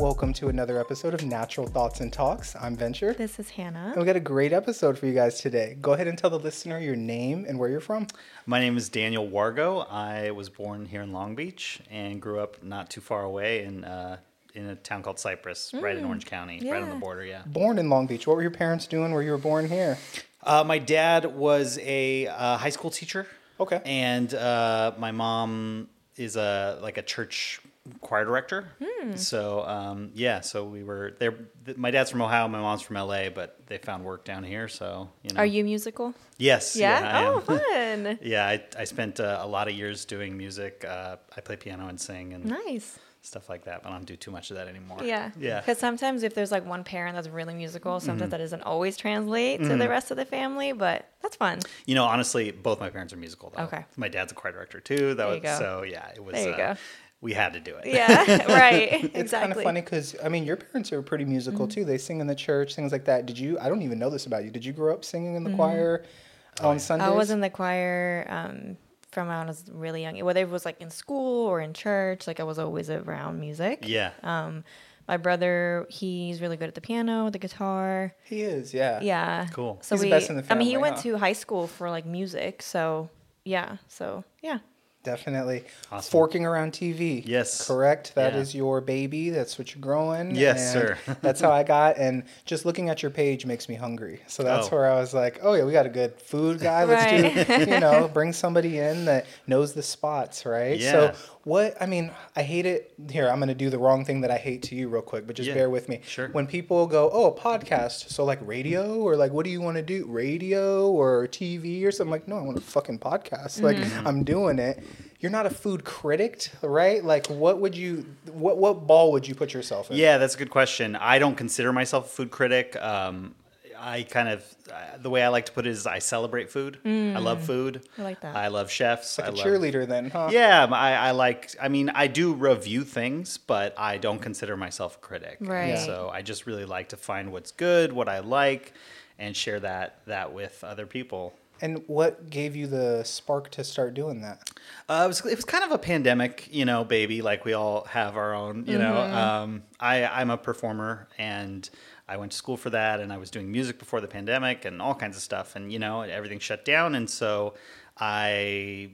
Welcome to another episode of Natural Thoughts and Talks. I'm Venture. This is Hanna. And we got a great episode for you guys today. Go ahead and tell the listener your name and where you're from. My name is Daniel Wargo. I was born here in Long Beach and grew up not too far away in uh, in a town called Cypress, right in Orange County, right on the border. Yeah. Born in Long Beach. What were your parents doing where you were born here? Uh, my dad was a uh, high school teacher. Okay. And uh, my mom is a like a church choir director. So um, yeah, so we were there. th- My dad's from Ohio. My mom's from LA, but they found work down here. So you know. Are you musical? Yes. Yeah. I oh, fun. Yeah, I, I spent uh, a lot of years doing music. Uh, I play piano and sing and nice. stuff like that, but I don't do too much of that anymore. Yeah. Yeah. Because sometimes if there's like one parent that's really musical, sometimes Mm-hmm. that doesn't always translate to the rest of the family, but that's fun. You know, honestly, both my parents are musical though. Okay. My dad's a choir director too. That There was so yeah, it was There you uh, go. We had to do it. Yeah. right. It's kind of funny because, I mean, your parents are pretty musical Mm-hmm. too. They sing in the church, things like that. Did you, I don't even know this about you. Did you grow up singing in the Mm-hmm. choir on Sundays? I was in the choir um, from when I was really young, whether it was like in school or in church, like I was always around music. Yeah. Um, my brother, he's really good at the piano, the guitar. He is, yeah. Yeah. Cool. So He's the we, best in the family, I mean, he family, went huh? to high school for like music, so yeah. So yeah. Definitely. Awesome. Forking around TV. Yes. Correct. That is Yeah. your baby. That's what you're growing. Yes, and sir. that's how I got. And just looking at your page makes me hungry. So that's Oh. where I was like, oh, yeah, we got a good food guy. Let's Right. do, you know, bring somebody in that knows the spots, right? Yeah. So what, I mean, I hate it. Here, I'm going to do the wrong thing that I hate to you real quick, but just Yeah, bear with me. sure. When people go, oh, a podcast. So like radio or like, what do you want to do? Radio or TV or something? Like, no, I want a fucking podcast. Like, mm-hmm. I'm doing it. You're not a food critic, right? Like, what would you, what what ball would you put yourself in? Yeah, that's a good question. I don't consider myself a food critic. Um, I kind of uh, the way I like to put it is I celebrate food. I love food. I like that. I love chefs. like I a love, cheerleader, then, huh? Yeah, I, I like. I mean, I do review things, but I don't consider myself a critic. Right. Yeah. So I just really like to find what's good, what I like, and share that that with other people. And what gave you the spark to start doing that? Uh, it was it was kind of a pandemic, you know, baby. Like we all have our own, you know. Um, I I'm a performer and I went to school for that, and I was doing music before the pandemic and all kinds of stuff, and you know, everything shut down, and so I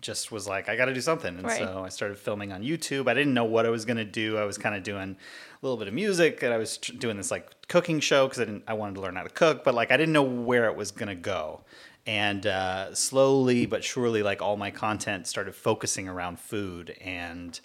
just was like, I got to do something, and Right. so I started filming on YouTube. I didn't know what I was gonna do. I was kind of doing a little bit of music, and I was tr- doing this like cooking show because I didn't I wanted to learn how to cook, but like I didn't know where it was gonna go and uh, slowly but surely like all my content started focusing around food and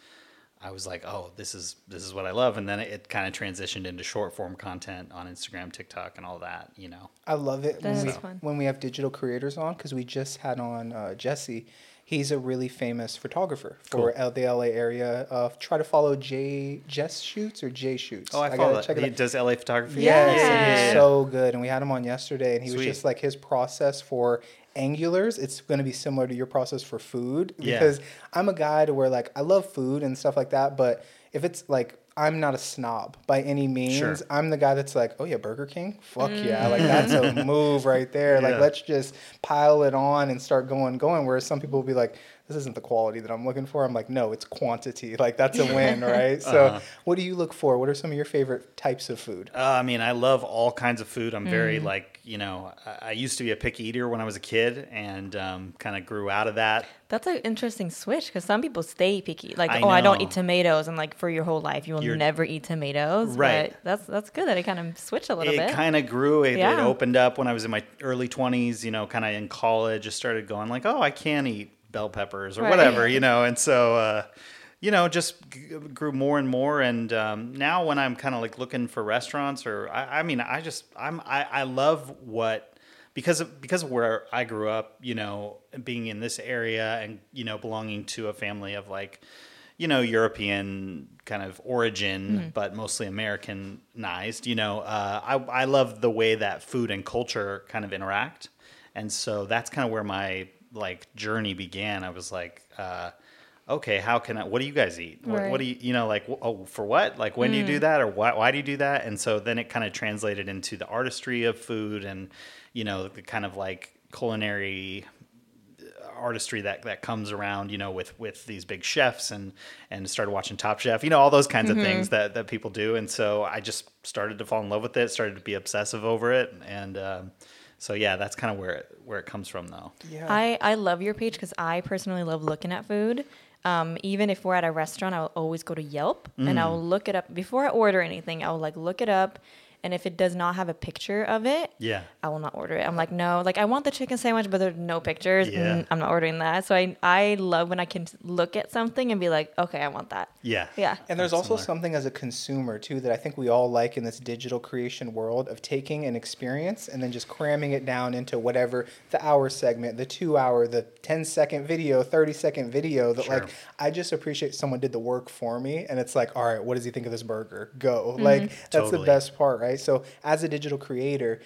i was like oh this is this is what i love and then it, it kind of transitioned into short form content on instagram tiktok and all that you know I love it when we, fun. when we have digital creators on because we just had on uh, Jesse. He's a really famous photographer for Cool. L- the LA area. Uh, try to follow Jay Jess Shoots or Jay Shoots. oh i, gotta follow that check it he out. does la photography Yes, Yeah. and he's so good. And we had him on yesterday, and he was just like his process for angulars. It's going to be similar to your process for food Yeah. because I'm a guy to where like I love food and stuff like that, but if it's like I'm not a snob by any means. Sure. I'm the guy that's like, oh yeah, Burger King, fuck mm. yeah, like that's a move right there. Like let's just pile it on and start going, going. Whereas some people will be like, this isn't the quality that I'm looking for. I'm like, no, it's quantity. Like that's a win, right? So, Uh-huh. what do you look for? What are some of your favorite types of food? Uh, I mean, I love all kinds of food. I'm very like, you know, I, I used to be a picky eater when I was a kid, and um, kind of grew out of that. That's an interesting switch because some people stay picky. Like, I oh, I don't eat tomatoes, and like for your whole life, you will You're- never eat tomatoes. Right. But that's that's good that it kind of switched a little it bit. It kind of grew. It, it opened up when I was in my early 20s, you know, kind of in college. Just started going like, oh, I can't eat bell peppers or Right. whatever, you know. And so, uh, you know, just g- grew more and more. And um, now when I'm kind of like looking for restaurants or, I, I mean, I just, I'm, I, I love what, because of, because of where I grew up, you know, being in this area and, you know, belonging to a family of like, you know, European kind of origin, but mostly Americanized. You know, uh, I I love the way that food and culture kind of interact, and so that's kind of where my like journey began. I was like, uh, okay, how can I? What do you guys eat? What, what do you you know like? Oh, for what? Like when do you do that, or why why do you do that? And so then it kind of translated into the artistry of food, and you know, the kind of like culinary artistry that that comes around, you know, with with these big chefs and and started watching Top Chef, you know, all those kinds of things that that people do, and so I just started to fall in love with it, started to be obsessive over it, and um, so yeah, that's kind of where it where it comes from, though. Yeah. I, I love your page because I personally love looking at food. Um, even if we're at a restaurant, I'll always go to Yelp and I'll look it up before I order anything. I'll like look it up, and if it does not have a picture of it, Yeah. I will not order it. I'm like, no, like I want the chicken sandwich, but there's no pictures. Yeah. Mm, I'm not ordering that. So I I love when I can look at something and be like, okay, I want that. Yeah. Yeah. And there's That's also similar. something as a consumer too that I think we all like in this digital creation world of taking an experience and then just cramming it down into whatever the hour segment, the two hour, the 10 second video, 30 second video that Sure. like I just appreciate someone did the work for me and it's like, all right, what does he think of this burger? Go. Like that's the best part, right? So as a digital creator,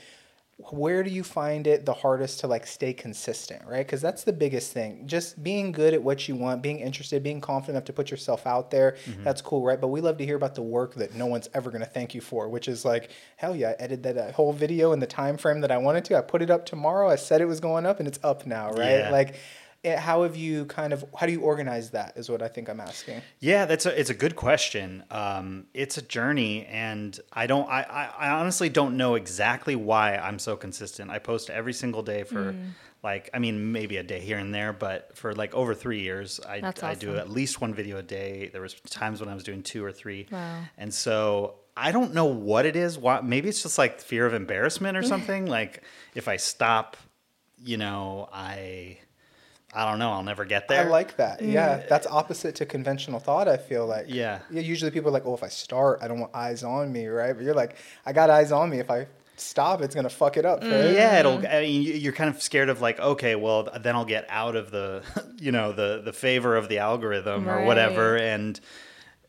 where do you find it the hardest to like stay consistent right? Because that's the biggest thing. Just being good at what you want being interested being confident enough to put yourself out there mm-hmm. that's cool right? But we love to hear about the work that no one's ever going to thank you for which is like hell yeah i edited that whole video in the time frame that i wanted to. I put it up tomorrow. I said it was going up and it's up now right? Yeah. like how have you kind of how do you organize that is what i think i'm asking Yeah, that's a it's a good question. Um, it's a journey, and I don't I, I, I honestly don't know exactly why I'm so consistent. I post every single day for like I mean maybe a day here and there, but for like over three years, I That's I do at least one video a day. There was times when I was doing two or three, Wow. and so I don't know what it is. Why maybe it's just like fear of embarrassment or something. like if I stop, you know, I. I don't know. I'll never get there. I like that. Yeah, mm. that's opposite to conventional thought. I feel like. Yeah. Usually people are like, "Oh, if I start, I don't want eyes on me," right? But you're like, "I got eyes on me. If I stop, it's gonna fuck it up." Mm. Right? Yeah, it'll. Mm. I mean, you- you're kind of scared of like, okay, well, then I'll get out of the, you know, the the favor of the algorithm or whatever. And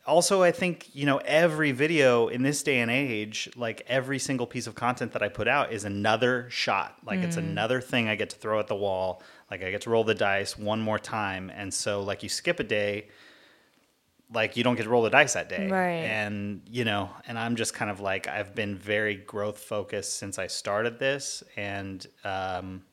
also, I think you know, every video in this day and age, like every single piece of content that I put out is another shot. Like it's another thing I get to throw at the wall. Like I get to roll the dice one more time. And so, like, you skip a day. Like you don't get to roll the dice that day, Right. And you know, and I'm just kind of like I've been very growth focused since I started this, and um,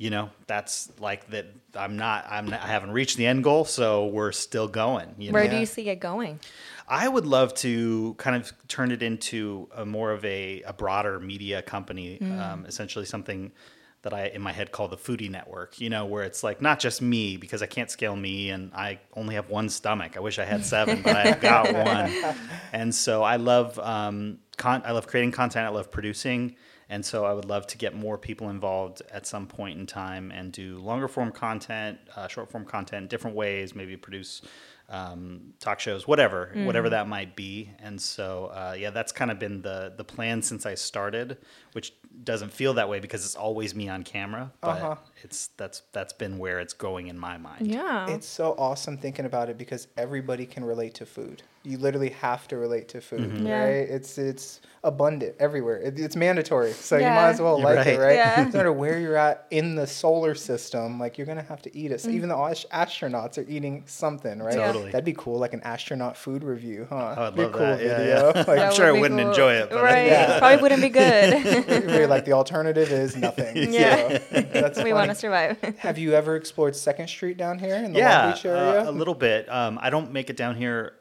you know, that's like that. I'm not. I'm. Not, I haven't reached the end goal, so we're still going. You Where know? do you see it going? I would love to kind of turn it into a more of a, a broader media company, um, essentially something that I in my head call the Foodie Network. You know, where it's like not just me because I can't scale me and I only have one stomach. I wish I had seven, but I've got one. And so I love um, con- I love creating content. I love producing. And so I would love to get more people involved at some point in time and do longer form content, uh, short form content, different ways, maybe produce um, talk shows, whatever, whatever that might be. And so, uh, yeah, that's kind of been the the plan since I started, which doesn't feel that way because it's always me on camera, but Uh-huh. it's that's that's been where it's going in my mind. Yeah. It's so awesome thinking about it because everybody can relate to food. You literally have to relate to food, Mm-hmm. Yeah. right? It's it's abundant everywhere. It, it's mandatory, so you might as well You're like it, right. right? Yeah. No matter where you're at in the solar system, like you're gonna have to eat Mm. it. So even the ast- astronauts are eating something, right? Yeah. Totally. That'd be cool, like an astronaut food review, huh? Oh, I'd be a love cool that. Yeah, video. yeah. Like, I'm sure I would be wouldn't cool. enjoy it, but right? Yeah. Probably wouldn't be good. really, like the alternative is nothing. Yeah. So, that's we want to survive. Have you ever explored Second Street down here in the yeah, Long Beach area? uh, a little bit. Um, I don't make it down here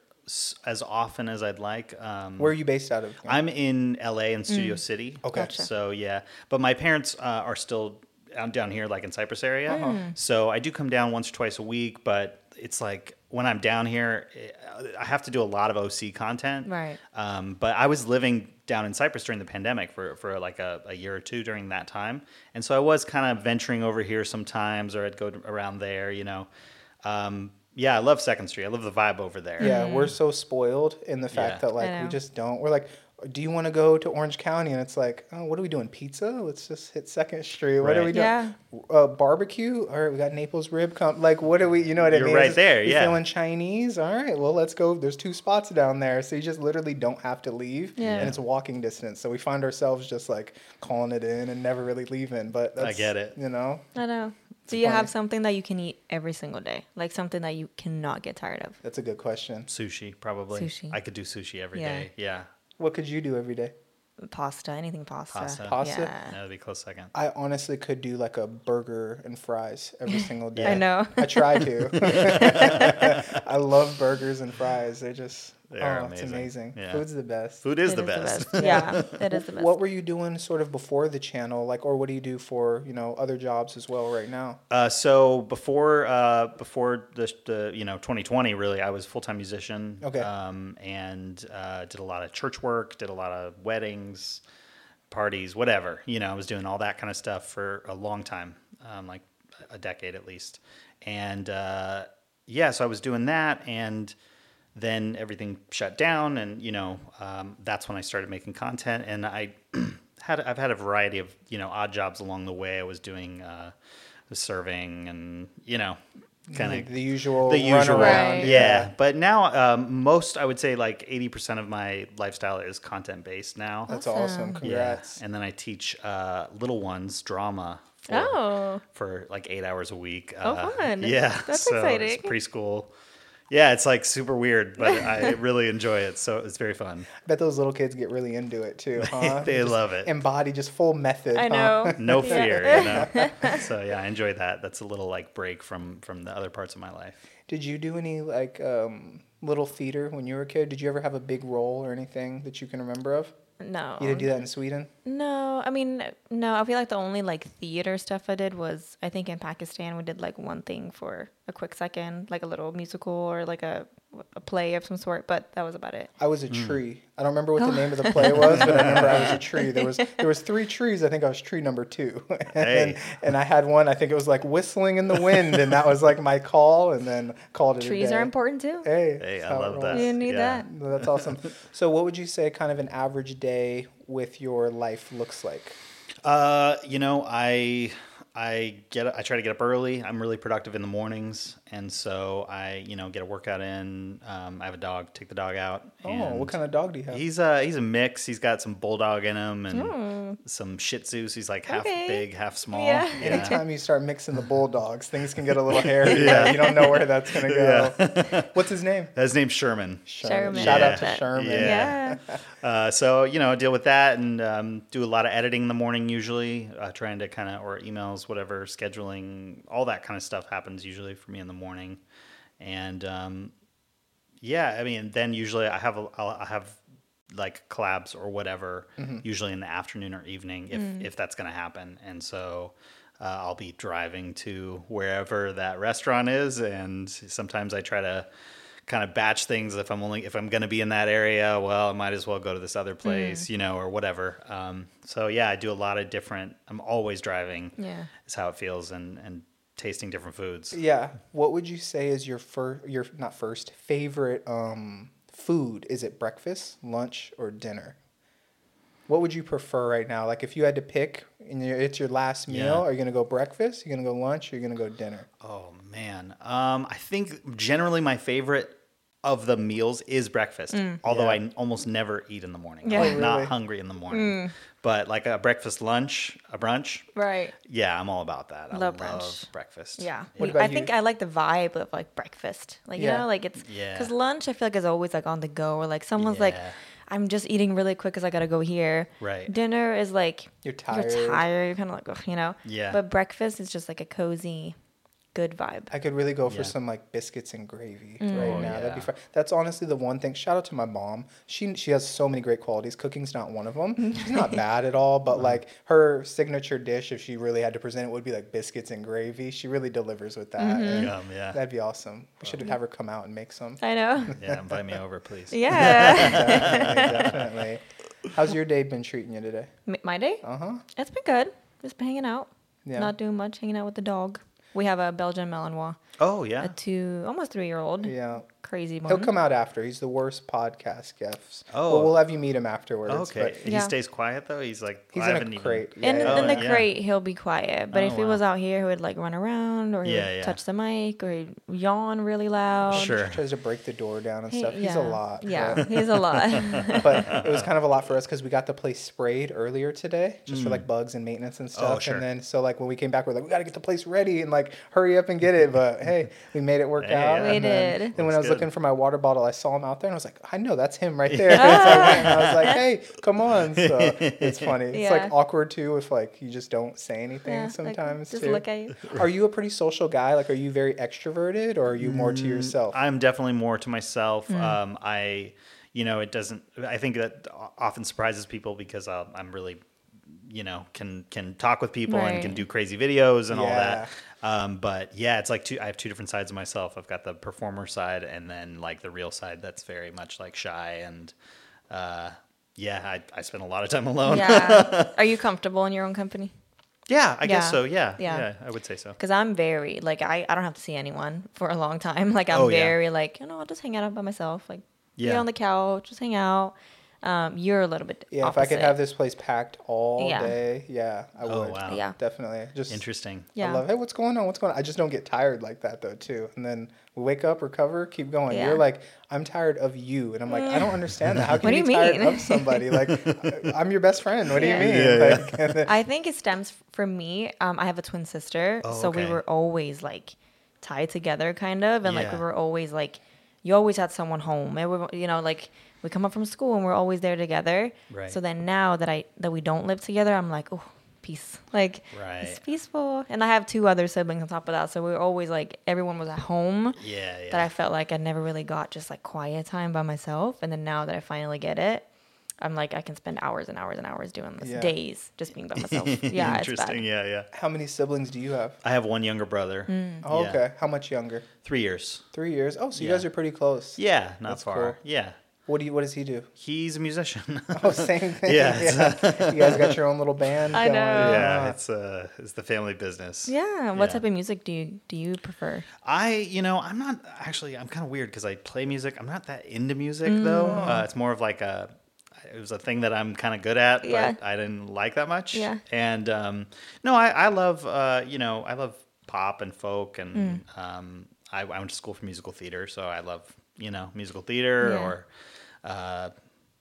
as often as I'd like. Um, Where are you based out of? I'm in LA in Studio Mm. City. Okay. Gotcha. So yeah, but my parents uh, are still down here, like in Cypress area. Mm. So I do come down once or twice a week, but it's like when I'm down here, eh, I have to do a lot of OC content. Right. Um, but I was living down in Cypress during the pandemic for, for like a, a year or two during that time. And so I was kind of venturing over here sometimes, or I'd go around there, you know. Um, yeah, I love Second Street. I love the vibe over there. Yeah, we're so spoiled in the fact Yeah. that like we just don't. We're like, do you want to go to Orange County? And it's like, oh, what are we doing? Pizza? Let's just hit Second Street. What are we doing? Yeah. Uh, barbecue? All right, we got Naples rib. Come, like, what are we? You know what I You're mean? right It's- there, You yeah. feeling Chinese? All right, well, let's go. There's two spots down there, so you just literally don't have to leave, Yeah. and it's walking distance. So we find ourselves just like calling it in and never really leaving. But that's, I get it. You know, I know. Do you funny. have something that you can eat every single day? Like something that you cannot get tired of? that's a good question. Sushi, probably. Sushi. I could do sushi every day. Yeah. Yeah. What could you do every day? pasta, anything pasta. Pasta. Pasta? Yeah. That'd be close second. I honestly could do like a burger and fries every single day. I know. I try to. I love burgers and fries. They're just They are oh, it's amazing. amazing. Yeah. Food's the best. Food is It the best. yeah, it is the best. What were you doing sort of before the channel, like, or what do you do for you know other jobs as well right now? Uh, so before uh, before the, the you know 2020, really, I was full time musician. Okay. Um, and uh, did a lot of church work, did a lot of weddings, parties, whatever. You know, I was doing all that kind of stuff for a long time, um, like a decade at least. And uh, yeah, so I was doing that, and then everything shut down, and you know, um, that's when I started making content, and I had I've had a variety of you know odd jobs along the way. I was doing uh, serving, and you know, kind of the usual, the usual, runaround. Right. yeah. But now, um, most I would say like eighty percent of my lifestyle is content based now. That's Awesome. awesome. Congrats. Yeah, and then I teach uh, little ones drama. For, Oh. for like eight hours a week. Oh, Uh, fun. Yeah, That's so exciting. It's preschool. Yeah, it's like super weird, but I really enjoy it. So it's very fun. I bet those little kids get really into it too, huh? They Just love it. Embody just full method. I huh? know. No Yeah. fear, you know. So yeah, I enjoy that. That's a little like break from from the other parts of my life. Did you do any like um, little theater when you were a kid? Did you ever have a big role or anything that you can remember of? No. You didn't do that in Sweden. No, I mean, no. I feel like the only like theater stuff I did was I think in Pakistan we did like one thing for a quick second, like a little musical or like a a play of some sort, but that was about it. I was a Hmm. tree. I don't remember what the name of the play was, but I remember I was a tree. There was there was three trees. I think I was tree number two, and Hey. and I had one. I think it was like whistling in the wind, and that was like my call, and then called it. a Trees day. are important too. Hey, Hey, I love that. You need Yeah. that. That's awesome. So, what would you say kind of an average day with your life looks like? Uh, you know, I I get I try to get up early. I'm really productive in the mornings, and so I you know get a workout in. Um, I have a dog. Take the dog out. Oh, what kind of dog do you have? He's a he's a mix. He's got some bulldog in him and some Shih Tzus. He's like half. Okay. big, half small. Yeah. Anytime you start mixing the bulldogs, things can get a little hairy. yeah. You don't know where that's going to go. Yeah. What's his name? His name's Sherman. Sherman. Shout out to Sherman. Yeah. Yeah. Uh, so you know, deal with that and um, do a lot of editing in the morning. Usually, uh, trying to kind of or emails, whatever, scheduling, all that kind of stuff happens usually for me in the morning. Morning, and um, yeah, I mean, then usually I have a, I'll, I have like collabs or whatever, usually in the afternoon or evening if if that's going to happen. And so. Uh, I'll be driving to wherever that restaurant is, and sometimes I try to kind of batch things. If I'm only if I'm going to be in that area, well, I might as well go to this other place, you know, or whatever. Um, so yeah, I do a lot of different. I'm always driving. Yeah. is how it feels, and and tasting different foods. Yeah. What would you say is your first, your not first favorite um, food? Is it breakfast, lunch, or dinner? What would you prefer right now? Like if you had to pick, and your- it's your last meal, Yeah. are you gonna go breakfast? You're gonna go lunch? You're gonna go dinner? Oh man, um, I think generally my favorite of the meals is breakfast. Mm. Although Yeah. I n- almost never eat in the morning. Yeah. I'm Oh, not really? hungry in the mm. morning. But like a breakfast, lunch, a brunch, Right. yeah, I'm all about that. I Love love, brunch. breakfast. Yeah. What about I you? think I like the vibe of like breakfast. Like, you know, like it's Yeah. because lunch I feel like is always like on the go or like someone's like, I'm just eating really quick because I gotta go here. Right. Dinner is like You're tired. You're tired. You're kind of like, ugh, you know. Yeah. But breakfast is just like a cozy, good vibe. I could really go for Yeah. some like biscuits and gravy Mm. right Oh, now. That'd be yeah. fun. That's honestly the one thing. Shout out to my mom. She she has so many great qualities. Cooking's not one of them. She's not bad at all, but like her signature dish, if she really had to present it, would be like biscuits and gravy. She really delivers with that. Mm-hmm. Yum, yeah. That'd be awesome. We should have her come out and make some. I know. Yeah, invite me over, please. yeah. definitely, definitely. How's your day been treating you today? My day, Uh huh. it's been good. Just been hanging out. Yeah. Not doing much. Hanging out with the dog. We have a Belgian Malinois, Oh yeah, a two, almost three year old. Yeah. Crazy one. He'll come out after. He's the worst podcast guest. Oh. Well, we'll have you meet him afterwards. Okay. but He Yeah. stays quiet though. He's like He's I in haven't a even- crate. In, Yeah, in the yeah. crate, he'll be quiet. But Oh, if he was out here, he would like run around or he'd yeah. touch the mic or he'd yawn really loud. Sure. tries to break the door down and He- stuff. He's yeah. a lot. Yeah, but- he's a lot. but it was kind of a lot for us because we got the place sprayed earlier today just for like bugs and maintenance and stuff. Mm. Oh, sure. And then so like when we came back, we're like, we got to get the place ready and like hurry up and get it. But hey, we made it work Hey, out. yeah. We and did. Then when I was Looks looking for my water bottle. I saw him out there, and I was like, I know that's him right there. so I, went, I was like, Hey, come on! So it's funny. It's like awkward too if like you just don't say anything Yeah, like, sometimes. just too. look at you. Are you a pretty social guy? Like, are you very extroverted, or are you more to yourself? I'm definitely more to myself. Mm. Um, I, you know, it doesn't. I think that often surprises people because i I'm really, you know, can can talk with people and can do crazy videos and all that. Um, but yeah, it's like two. I have two different sides of myself. I've got the performer side and then like the real side that's very much like shy and, uh, yeah, I, I spend a lot of time alone. Yeah. Are you comfortable in your own company? Yeah, I guess so. Yeah, Yeah. yeah, I would say so. Because I'm very like I, I don't have to see anyone for a long time. Like I'm Oh, yeah. very like you know I'll just hang out by myself. Like be Yeah. on the couch, just hang out. Um, you're a little bit yeah, if I could have this place packed all Yeah. day, yeah, I Oh, would. wow. Yeah. Definitely. Just Interesting. Yeah. I love, hey, what's going on? What's going on? I just don't get tired like that though, too. And then we wake up, recover, keep going. Yeah. You're like, I'm tired of you. And I'm like, I don't understand that. How can What do you be you tired of somebody? Like, I- I'm your best friend. What do you mean? Yeah, yeah. like, then- I think it stems from me. Um, I have a twin sister, Oh, so we were always like tied together, kind of, and like we were always like, you always had someone home. And we, you know, like we come up from school and we're always there together. Right. So then now that I that we don't live together, I'm like, oh, peace. Like it's Right. peaceful. And I have two other siblings on top of that, so we were always like everyone was at home. Yeah, yeah. That I felt like I never really got just like quiet time by myself, and then now that I finally get it. I'm like I can spend hours and hours and hours doing this, Yeah. days just being by myself. Yeah, it's bad. Interesting. Yeah, yeah. how many siblings do you have? I have one younger brother. Mm. Oh, Yeah. okay. How much younger? Three years. Three years. Oh, so you guys are pretty close. Yeah, not That's far. cool. Yeah. What do you? What does he do? He's a musician. Oh, same thing. Yeah, yeah. you guys got your own little band. I going. know. yeah, Ah. it's uh it's the family business. Yeah. What Yeah. type of music do you do you prefer? I, you know, I'm not actually. I'm kind of weird because I play music. I'm not that into music though. Mm. Uh, it's more of like a. It was a thing that I'm kind of good at, but Yeah. I didn't like that much. Yeah. And um, no, I, I love, uh, you know, I love pop and folk, and Mm. um, I, I went to school for musical theater, so I love, you know, musical theater Yeah. or, uh,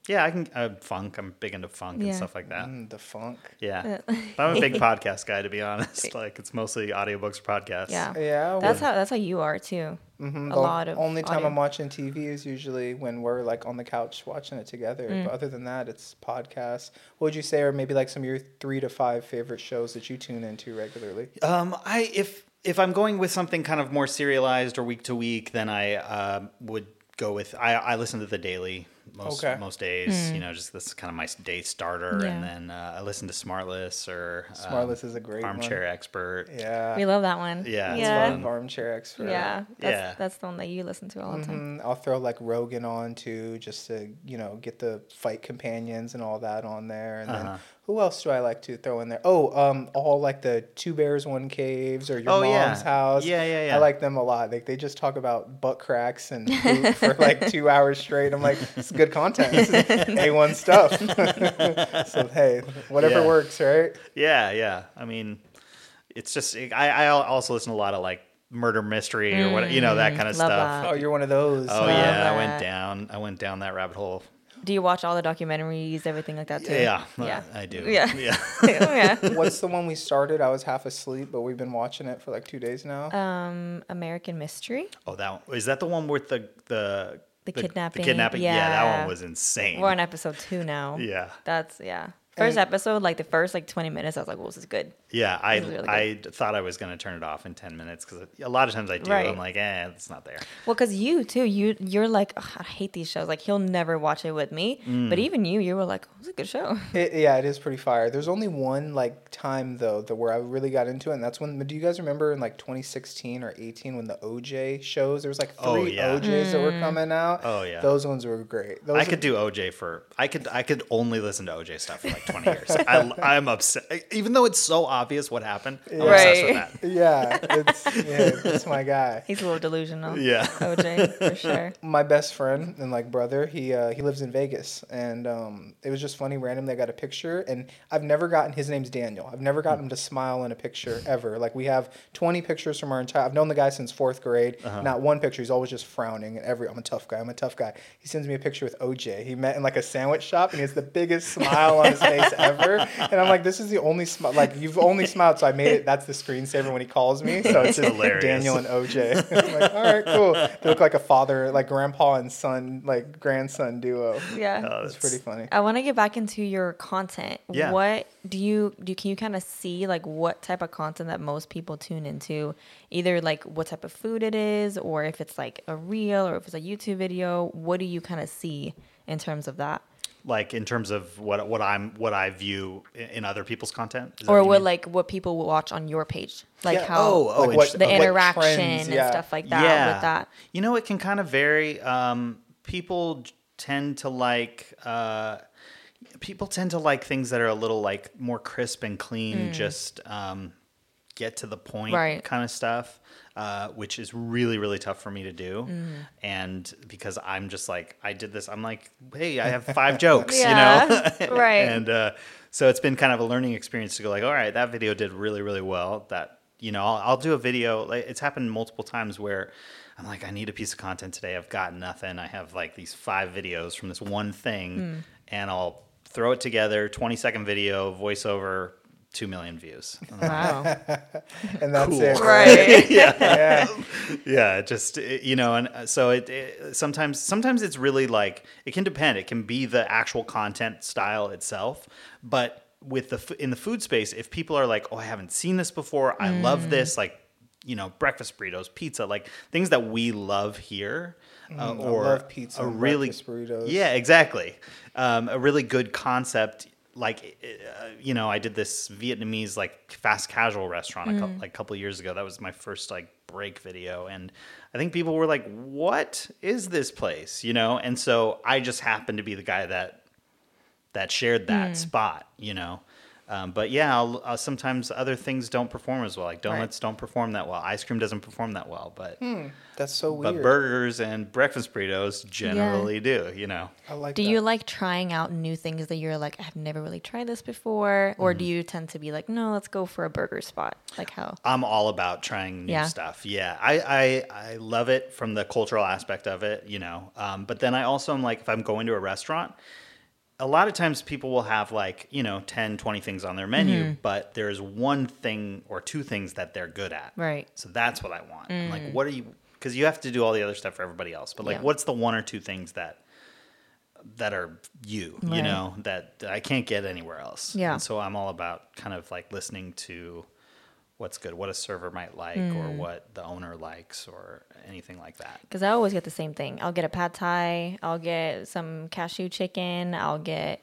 yeah, I can uh, funk. I'm big into funk Yeah. and stuff like that. Mm, the funk. Yeah, but I'm a big podcast guy to be honest. Like it's mostly audiobooks or podcasts. Yeah. Yeah. That's how that's how you are too. mhm, a the lot of only time audio. I'm watching TV is usually when we're like on the couch watching it together. Mm. But other than that, it's podcasts. What would you say are maybe like some of your three to five favorite shows that you tune into regularly? Um, I if if I'm going with something kind of more serialized or week to week, then I uh, would go with I, I listen to the daily most Okay. most days. You know, just this is kind of my day starter. Yeah. and then uh, I listen to Smartless or um, Smartless is a great one. Armchair Expert. Yeah. We love that one. Yeah, it's Yeah. fun. Armchair expert. Yeah. That's Yeah. that's the one that you listen to all the time. Mhm. I'll throw like Rogan on too, just to you know get the fight companions and all that on there. And Uh-huh. then who else do I like to throw in there? Oh, um, all like the Two Bears One Caves or Your Oh, Mom's yeah. House. Yeah, yeah, yeah. I like them a lot. Like they just talk about butt cracks and poop for like two hours straight. I'm like, it's good content. This is a one stuff. so hey, whatever Yeah. works, right? Yeah, yeah. I mean, it's just I I also listen to a lot of like murder mystery or what you know that kind of Mm, love stuff. that. Oh, you're one of those. Oh huh? yeah, I went down. I went down that rabbit hole. Do you watch all the documentaries, everything like that too? Yeah, Yeah. I do. Yeah. yeah. Yeah. What's the one we started? I was half asleep, but we've been watching it for like two days now. Um, American Mystery. Oh, that one, is that the one with the the The kidnapping? The kidnapping. Yeah. that one was insane. We're on episode two now. yeah, That's yeah. First And- episode, like the first like twenty minutes, I was like, "Well, this is good." yeah. I This is really I thought I was gonna turn it off in ten minutes because a lot of times I do. Right. I'm like, eh, it's not there. Well, because you too, you you're like, I hate these shows. Like he'll never watch it with me. Mm. But even you, you were like, oh, "It's a good show." It, yeah, it is pretty fire. There's only one like time though that where I really got into it, and that's when. Do you guys remember in like 2016 or 18 when the OJ shows? There was like three Oh, yeah. OJs that were Mm. coming out. Oh, yeah. those ones were great. Those I are- could do OJ for I could I could only listen to OJ stuff for like 20 years. I, I'm upset, even though it's so obvious what happened. I'm obsessed with Right. that. Yeah, it's yeah, it's my guy. He's a little delusional. Yeah. OJ for sure. my best friend and like brother he uh, he lives in vegas and um, it was just funny randomly i got a picture and i've never gotten his name's daniel i've never gotten him to smile in a picture ever like we have 20 pictures from our entire i've known the guy since fourth grade not one picture he's always just frowning and every i'm a tough guy i'm a tough guy he sends me a picture with oj he met in like a sandwich shop and he has the biggest smile on his face face ever. And I'm like, this is the only smile. Like you've only smiled, so I made it. That's the screensaver when he calls me. So it's just Hilarious. Daniel and OJ. I'm like, all right, cool. They look like a father, like grandpa and son, like grandson duo. Yeah. Oh, It's that's- pretty funny. I want to get back into your content. Yeah. What do you do? Can you kind of see like what type of content that most people tune into? Either like what type of food it is, or if it's like a reel, or if it's a YouTube video. What do you kind of see in terms of that, like in terms of what what I'm what I view in, in other people's content, Is that or you what like what people will watch on your page, like Yeah. how Oh, oh, Like what- the what interaction trends, and stuff like that with that. You know, it can kind of vary. Um, people tend to like. Uh, people tend to like things that are a little like more crisp and clean. Just um, get to the point, Mm. Right. kind of stuff. Uh, which is really really tough for me to do, Mm. and because I'm just like I did this, I'm like, hey, I have five jokes, Yeah, you know, right. and uh, so it's been kind of a learning experience to go like, all right, that video did really, really well. That you know, I'll, I'll do a video. Like it's happened multiple times where I'm like, I need a piece of content today. I've got nothing. I have like these five videos from this one thing, Hmm. and I'll throw it together. 20 second video, voiceover, two million views. And Wow. And that's Cool. it. right. Yeah. yeah just you know and uh, so it, it sometimes sometimes it's really like it can depend it can be the actual content style itself but with the in the food space if people are like oh i haven't seen this before i love this like you know breakfast burritos pizza like things that we love here uh, Mm, I or love pizza a really breakfast burritos. yeah exactly um, a really good concept like uh, you know i did this vietnamese like fast casual restaurant a couple, mm. like a couple years ago. That was my first like break video. And i think people were like what is this place? You know? And so i just happened to be the guy that that shared that mm. spot you know um, but yeah I'll, I'll, sometimes other things don't perform as well like donuts don't perform that well ice cream doesn't perform that well but That's so weird. but burgers and breakfast burritos generally do you know I like Do that. you like trying out new things that you're like, I've never really tried this before? Or Mm-hmm. do you tend to be like, no, let's go for a burger spot? Like how? I'm all about trying new Yeah. stuff. Yeah, I, I I love it from the cultural aspect of it, you know. Um, but then I also am like, if I'm going to a restaurant, a lot of times people will have like you know 10, 20 things on their menu, Mm-hmm. but there's one thing or two things that they're good at. Right. Mm. So that's what I want. I'm Like, what are you? Because you have to do all the other stuff for everybody else. But like, Yeah. what's the one or two things that that are you? You know that, that I can't get anywhere else. Yeah. And so I'm all about kind of like listening to what's good, what a server might like, Mm. or what the owner likes, or anything like that. Because I always get the same thing. I'll get a pad thai. I'll get some cashew chicken. I'll get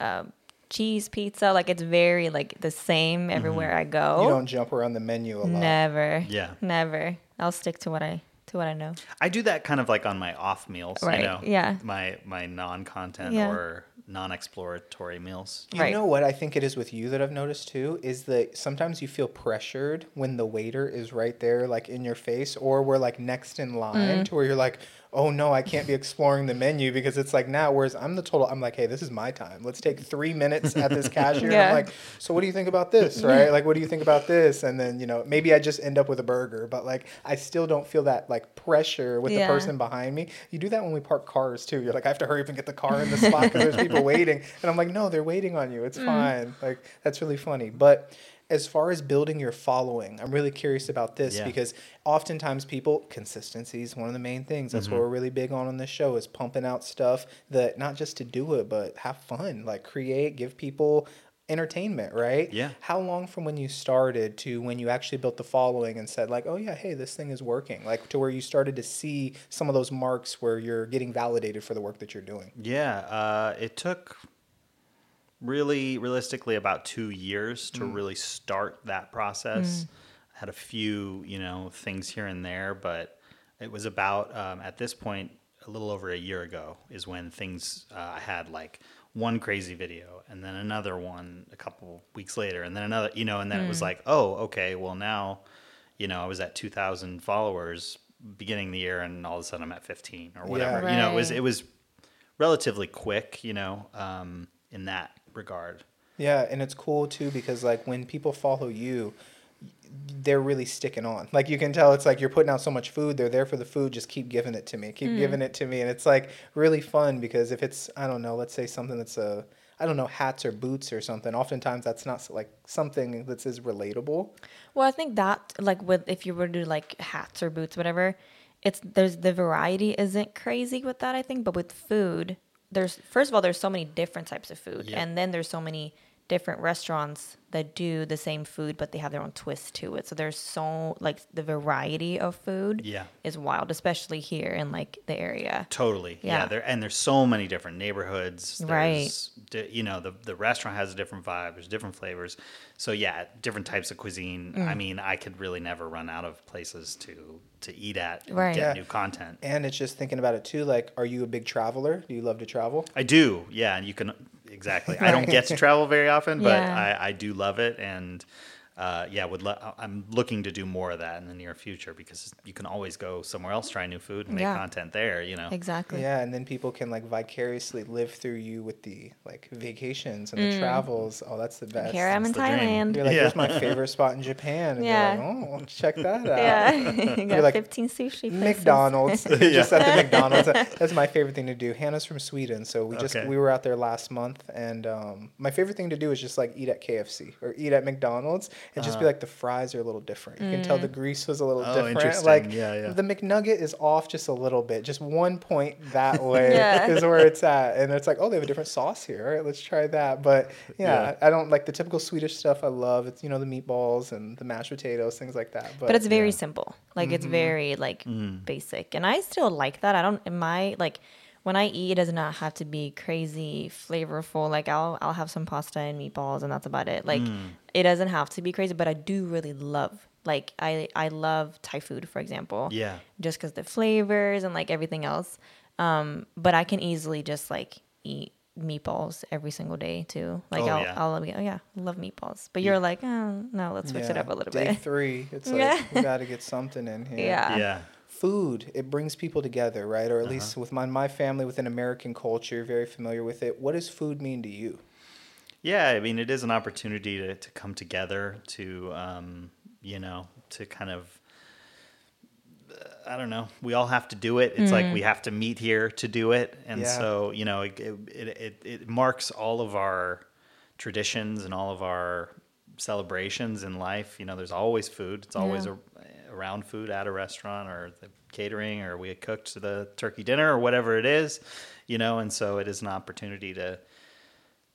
um, cheese pizza. Like it's very like the same everywhere I go. You don't jump around the menu a lot. Never. Yeah. Never. I'll stick to what I to what I know. I do that kind of like on my off meals, Right, you know, yeah. my my non-content Yeah. or non-exploratory meals. You Right. know what I think it is with you that I've noticed too is that sometimes you feel pressured when the waiter is right there, like in your face, or we're like next in line mm. to where you're like, oh no, I can't be exploring the menu because it's like now. Whereas I'm the total, I'm like, hey, this is my time. Let's take three minutes at this cashier. Yeah. I'm like, so what do you think about this, right? Like, what do you think about this? And then you know, maybe I just end up with a burger, but like, I still don't feel that like pressure with Yeah. the person behind me. You do that when we park cars too. You're like, I have to hurry up and get the car in the spot because there's people waiting. And I'm like, no, they're waiting on you. It's mm. fine. Like, that's really funny. But as far as building your following, I'm really curious about this Yeah. because oftentimes people, consistency is one of the main things. That's what we're really big on on this show is pumping out stuff that not just to do it, but have fun, like create, give people entertainment, right? Yeah. How long from when you started to when you actually built the following and said like, oh yeah, hey, this thing is working, like to where you started to see some of those marks where you're getting validated for the work that you're doing. Yeah, uh, it took really realistically about two years to really start that process. I had a few, you know, things here and there, but it was about um, at this point a little over a year ago is when things uh, I had like one crazy video and then another one a couple weeks later and then another, you know, and then it was like, oh, okay, well now, you know, I was at 2,000 followers beginning of the year and all of a sudden I'm at 15 or whatever. You know, it was it was relatively quick, you know, um, in that regard. Yeah, and it's cool too because like when people follow you, they're really sticking on. Like you can tell it's like you're putting out so much food, they're there for the food, just keep giving it to me. Keep mm. giving it to me and it's like really fun because if it's I don't know, let's say something that's a I don't know hats or boots or something. Oftentimes that's not like something that's as relatable. Well, I think that like with if you were to do like hats or boots, whatever, it's there's the variety isn't crazy with that. I think, but with food, there's first of all there's so many different types of food, Yeah. and then there's so many different restaurants that do the same food, but they have their own twist to it. So there's so like the variety of food Yeah. is wild, especially here in like the area. Totally. Yeah. Yeah. there and there's so many different neighborhoods. Right. There's, di- You know, the the restaurant has a different vibe. There's different flavors. So yeah, different types of cuisine. Mm. I mean, I could really never run out of places to to eat at and Right. get Yeah. new content. And it's just thinking about it too. Like, are you a big traveler? Do you love to travel? I do. Yeah, and you can exactly. I don't get to travel very often, but Yeah. I, I do love it and. Uh, yeah, would lo- I'm looking to do more of that in the near future because you can always go somewhere else, try new food, and make Yeah. content there. You know, Exactly. Yeah, and then people can like vicariously live through you with the like vacations and the travels. Oh, that's the best. Mm. Here I'm in the dream. Thailand. You're like, Yeah. here's my favorite spot in Japan. And Yeah. you're like, oh, check that out. Yeah, you got like, 15 sushi places. McDonald's, just at the McDonald's. That's my favorite thing to do. Hanna's from Sweden, so we just Okay. we were out there last month, and um, my favorite thing to do is just like eat at KFC or eat at McDonald's, and just be uh, like the fries are a little different. You can tell the mm. grease was a little Oh, different. interesting. Like Yeah, yeah. the McNugget is off just a little bit, just one point that way Yeah. is where it's at, and it's like, oh, they have a different sauce here. All right, let's try that. But yeah, Yeah. I don't like the typical Swedish stuff. I love it's you know the meatballs and the mashed potatoes, things like that. But, but it's very simple like it's mm-hmm. very like Mm. basic and i still like that i don't in my like when i eat it does not have to be crazy flavorful like i'll i'll have some pasta and meatballs and that's about it like Mm. it doesn't have to be crazy but i do really love like i i love thai food for example Yeah. just because the flavors and like everything else um but i can easily just like eat meatballs every single day too like Oh, I'll, yeah. I'll oh yeah love meatballs but you're like oh no let's switch it up a little day bit three, it's like Yeah. we got to get something in here. yeah yeah. Food, it brings people together, right? Or at Uh-huh. least with my my family, within American culture, very familiar with it. What does food mean to you? Yeah, I mean, it is an opportunity to, to come together, to, um, you know, to kind of, I don't know, we all have to do it. It's like we have to meet here to do it. And Yeah. so, you know, it, it, it, it marks all of our traditions and all of our celebrations in life. You know, there's always food, it's always Yeah. Around food at a restaurant or the catering or we had cooked the turkey dinner or whatever it is, you know, and so it is an opportunity to,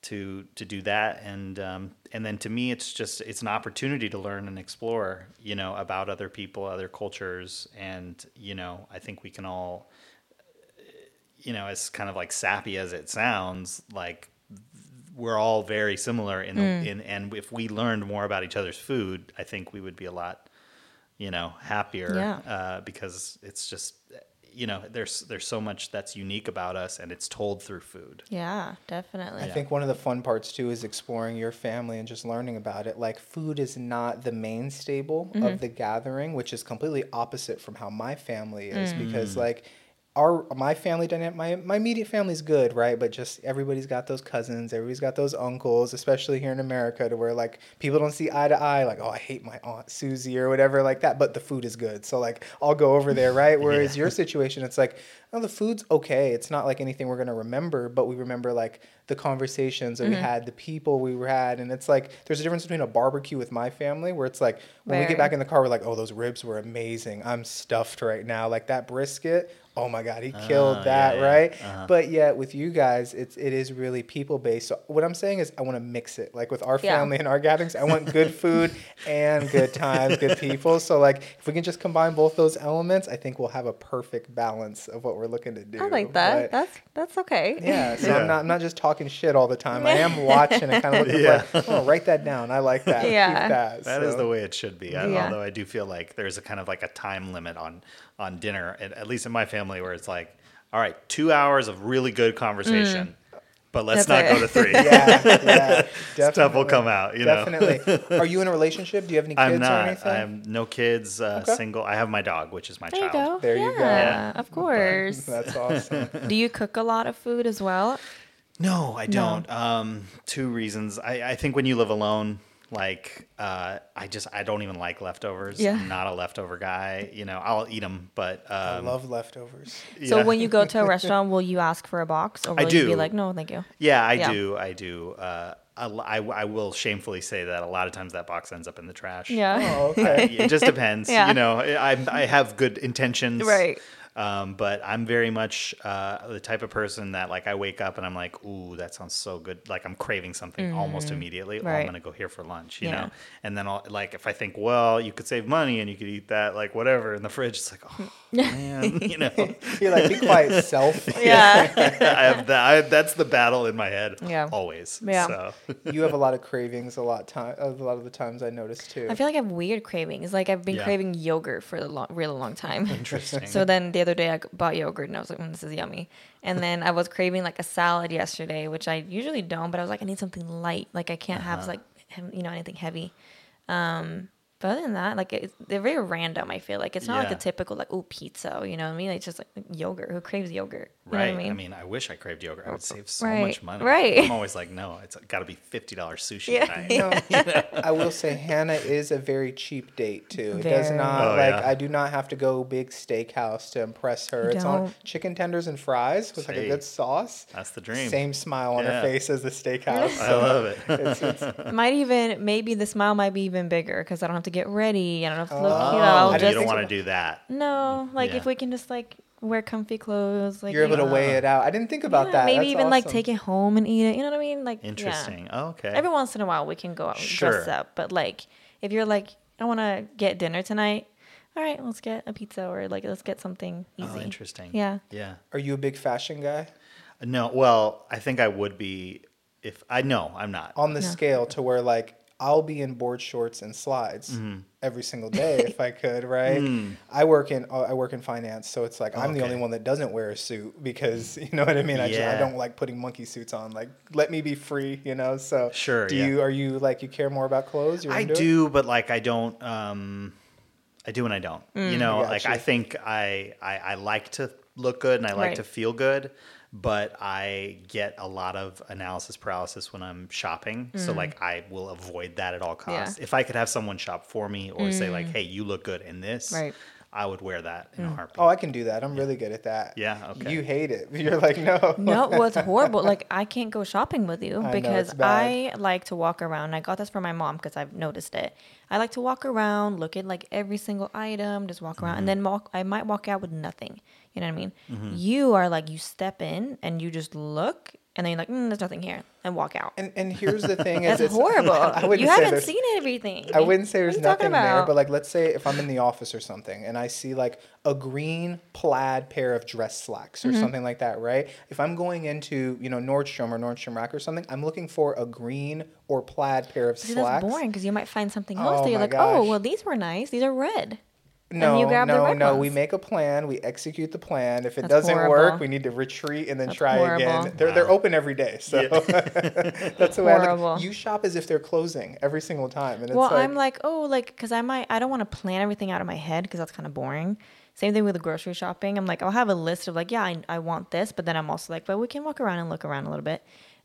to to do that and um, and then to me it's just it's an opportunity to learn and explore you know about other people other cultures and you know I think we can all you know as kind of like sappy as it sounds like we're all very similar in, Mm. in and if we learned more about each other's food I think we would be a lot you know happier Yeah. uh, because it's just you know there's there's so much that's unique about us and it's told through food Yeah, definitely. I think one of the fun parts too is exploring your family and just learning about it. Like food is not the main stable Mm-hmm. of the gathering, which is completely opposite from how my family is Mm. because like our my family dynamic my my immediate family's good, right? But just everybody's got those cousins, everybody's got those uncles, especially here in America to where like people don't see eye to eye like, "Oh, I hate my aunt Susie" or whatever like that, but the food is good. So like I'll go over there, right? Whereas your situation it's like oh, the food's okay. It's not like anything we're gonna remember, but we remember like the conversations that we had, the people we had, and it's like there's a difference between a barbecue with my family where it's like when we get back in the car, we're like, oh, those ribs were amazing. I'm stuffed right now. Like that brisket, oh my god, he killed Ah, that, yeah, yeah. right? Uh-huh. But yet with you guys, it's it is really people based. So what I'm saying is, I want to mix it. Like with our Yeah. family and our gatherings, I want good food and good times, good people. So like if we can just combine both those elements, I think we'll have a perfect balance of what we're looking to do. I like that. But- that's that's okay. yeah, so Yeah. I'm not I'm not just talking shit all the time. I am watching and kind of looking Yeah. like, oh, write that down. I like that. Yeah. Keep that. That is So- the way it should be. I, Yeah. Although I do feel like there's a kind of like a time limit on on dinner, at, at least in my family, where it's like, all right, two hours of really good conversation, but let's Mm. That's not it. go to three. Yeah, yeah. Stuff will come out. You know. Definitely. Are you in a relationship? Do you have any kids I'm or not. anything? I'm no kids. Uh, Okay. Single. I have my dog, which is my There you child. go. There you go. yeah, Yeah. Of course. That's awesome. Do you cook a lot of food as well? No, I don't. Um, two reasons. I, I think when you live alone, Like, uh, I just I don't even like leftovers. Yeah. I'm not a leftover guy. You know, I'll eat them, but I um, love leftovers. So when you go to a restaurant, will you ask for a box, or will I you be like, no, thank you? Yeah, I Yeah. do. I do. Uh, I, I, I will shamefully say that a lot of times that box ends up in the trash. Yeah. Oh, okay. it just depends. Yeah. You know, I, I have good intentions. Right. Um, but I'm very much uh, the type of person that like I wake up and I'm like, ooh, that sounds so good. Like I'm craving something almost immediately. Oh, I'm. Gonna go here for lunch, you Yeah. know. And then I'll like if I think, well, you could save money and you could eat that like whatever in the fridge. It's like, oh man, you know. You're like, be quiet, self. Yeah. I have that. I, that's the battle in my head. Yeah. Always. Yeah. So. You have a lot of cravings a lot time a lot of the times I notice too. I feel like I have weird cravings. Like I've been Yeah. craving yogurt for a long, really long time. Interesting. So then the other day I bought yogurt and I was like, mm, this is yummy. And then I was craving like a salad yesterday, which I usually don't, but I was like, I need something light. Like I can't Uh-huh. have like, you know, anything heavy. Um, but other than that, like it's, they're very random. I feel like it's not like Yeah. a typical like oh pizza. You know what I mean? It's just like yogurt. Who craves yogurt? You Right. Know what I mean? I wish I craved yogurt. I would save so Right. much money. Right. I'm always like, no, it's got to be fifty dollars sushi Yeah. tonight. No, I will say Hanna is a very cheap date too. It does not Oh, like yeah. I do not have to go big steakhouse to impress her. It's on Don't. chicken tenders and fries with like a good sauce. That's the dream. Same smile on her face as the steakhouse. I so love it. it's, it's, might even maybe the smile might be even bigger because I don't have to get ready. I don't have to look Oh, cute. I I'll you didn't just don't want to do that. no, like Yeah. if we can just like wear comfy clothes, like you're able to weigh it out. I didn't think about yeah, that. Maybe That's even like take it home and eat it. You know what I mean? Like yeah. Interesting. Oh, okay. Every once in a while we can go out and dress up, but like if you're like I want to get dinner tonight, all right, let's get a pizza or like let's get something oh, easy. oh, interesting. Yeah. Yeah. Are you a big fashion guy? No. Well, I think I would be if I know I'm not. On the Yeah. scale to where like I'll be in board shorts and slides Mm-hmm. every single day if I could, right? Mm. I work in uh, I work in finance, so it's like I'm the only one that doesn't wear a suit because you know what I mean. I, just, I don't like putting monkey suits on. Like let me be free, you know. So Sure, Do yeah. you are you like you care more about clothes? You're I into it? do, but like I don't. Um, I do and I don't. Mm. You know, I like you. I think I, I I like to look good and I like Right. to feel good, but I get a lot of analysis paralysis when I'm shopping. So mm. like I will avoid that at all Mm. Yeah. costs. If I could have someone shop for me or say like, mm. "Hey, you look good in this," Right. I would wear that in a mm. heartbeat. Oh, I can do that. I'm really good at that. Yeah, okay. You hate it. You're like no. No, well, it's horrible. Like I can't go shopping with you I because it's. I like to walk around. I got this from my mom because I've noticed it. I like to walk around, look at like every single item, just walk around, and mm-hmm. then walk. I might walk out with nothing. You know what I mean? You are like you step in and you just look, and then you're like, mm, "There's nothing here," and walk out. And and here's the thing: is That's it's- horrible. I wouldn't you say haven't seen everything. I wouldn't say there's are you talking nothing there, but like let's say if I'm in the office or something and I see like a green plaid pair of dress slacks or Mm-hmm. something like that, right? If I'm going into, you know, Nordstrom or Nordstrom Rack or something, I'm looking for a green or plaid pair of See, slacks. that's boring because you might find something else Oh that you're like, "Oh, well, these were nice. These are red." No, you grab the no, red no. We make a plan. We execute the plan. If it That's doesn't work, we need to retreat and then That's try horrible. again. They're they're open every day, so that's the way I Horrible. look. You shop as if they're closing every single time, and it's well, like, I'm like, oh, like, because I might, I don't want to plan everything out of my head because that's kind of boring. Same thing with the grocery shopping. I'm like, I'll have a list of like, yeah, I, I want this, but then I'm also like, but we can walk around and look around a little bit.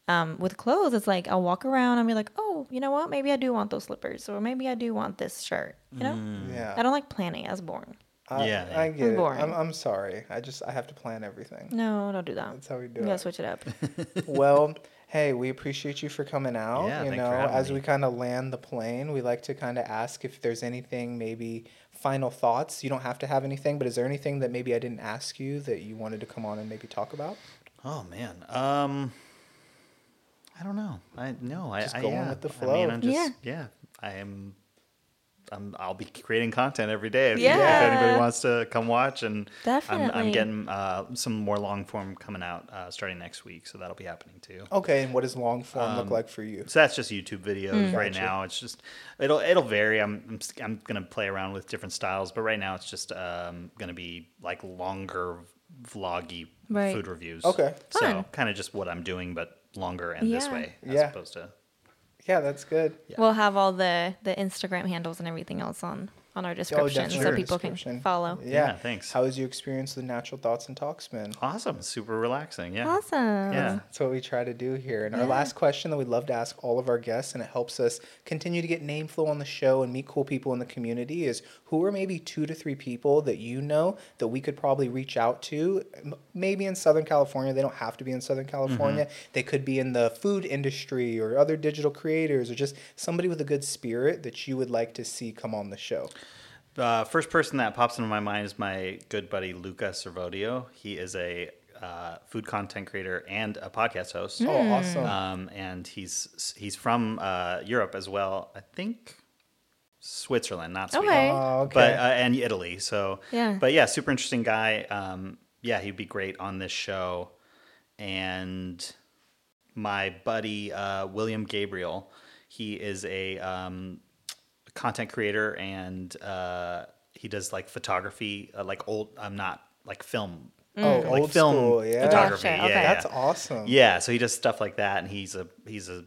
Um, with clothes, it's like I'll walk around and be like, oh, you know what? Maybe I do want those slippers, or maybe I do want this shirt. You know, yeah. I don't like planning. That's boring. I, Yeah, I yeah. get it. boring. I'm, I'm sorry. I just I have to plan everything. No, don't do that. That's how we do You gotta switch it up. well, hey, we appreciate you for coming out. Yeah, you thanks know, for as me. we kind of land the plane, we like to kind of ask if there's anything, maybe final thoughts. You don't have to have anything, but is there anything that maybe I didn't ask you that you wanted to come on and maybe talk about? Oh man. Um I don't know. I no, I Just I, going yeah. with the I mean. I'm just Yeah. yeah. I am I'm, I'll be creating content every day if, Yeah. if anybody wants to come watch and I'm, Definitely. I'm getting uh, some more long form coming out uh, starting next week so that'll be happening too Okay, and what does long form look Um, like for you? so that's just YouTube videos right Gotcha. now. It's just it'll it'll vary. I'm I'm, s- I'm gonna play around with different styles, but right now it's just um, gonna be like longer vloggy Right. food reviews. Okay. so kind of just what I'm doing, but longer and this way as Yeah. opposed to Yeah, that's good. Yeah. We'll have all the the Instagram handles and everything else on on our oh, description so sure. people can follow. Yeah. Yeah, thanks. How was your experience with Natural Thoughts and Talks, man? Awesome. Super relaxing. Yeah. Awesome. Yeah. That's what we try to do here. And our last question that we'd love to ask all of our guests, and it helps us continue to get name flow on the show and meet cool people in the community, is who are maybe two to three people that you know that we could probably reach out to? Maybe in Southern California. They don't have to be in Southern mm-hmm. California. They could be in the food industry or other digital creators or just somebody with a good spirit that you would like to see come on the show. Uh, first person that pops into my mind is my good buddy Luca Servodio. He is a uh, food content creator and a podcast host. Oh, awesome. Um, and he's he's from uh, Europe as well. I think Switzerland, not Sweden. Okay. Oh, okay. But uh, and Italy. So Yeah. But yeah, super interesting guy. Um, yeah, he'd be great on this show. And my buddy uh, William Gabriel, he is a um, content creator and uh, he does like photography, uh, like old. I'm not like film. oh, like old film school. Yeah. photography. Gotcha, Yeah, okay. yeah. That's awesome. Yeah, so he does stuff like that, and he's a he's a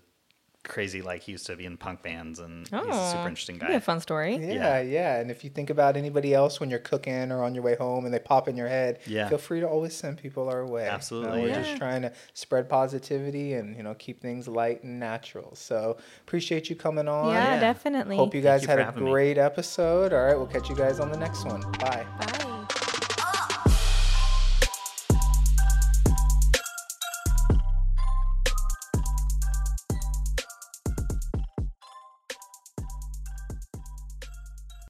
crazy like he used to be in punk bands, and he's a Oh, super interesting That'd be a guy. fun story. Yeah, yeah, And if you think about anybody else when you're cooking or on your way home and they pop in your head, Yeah. feel free to always send people our way. You know, Absolutely, we're yeah. just trying to spread positivity and, you know, keep things light and natural. So appreciate you coming on. Yeah, Yeah. definitely. Hope you guys you had a having me. great episode. All right, we'll catch you guys on the next one. Bye. Bye.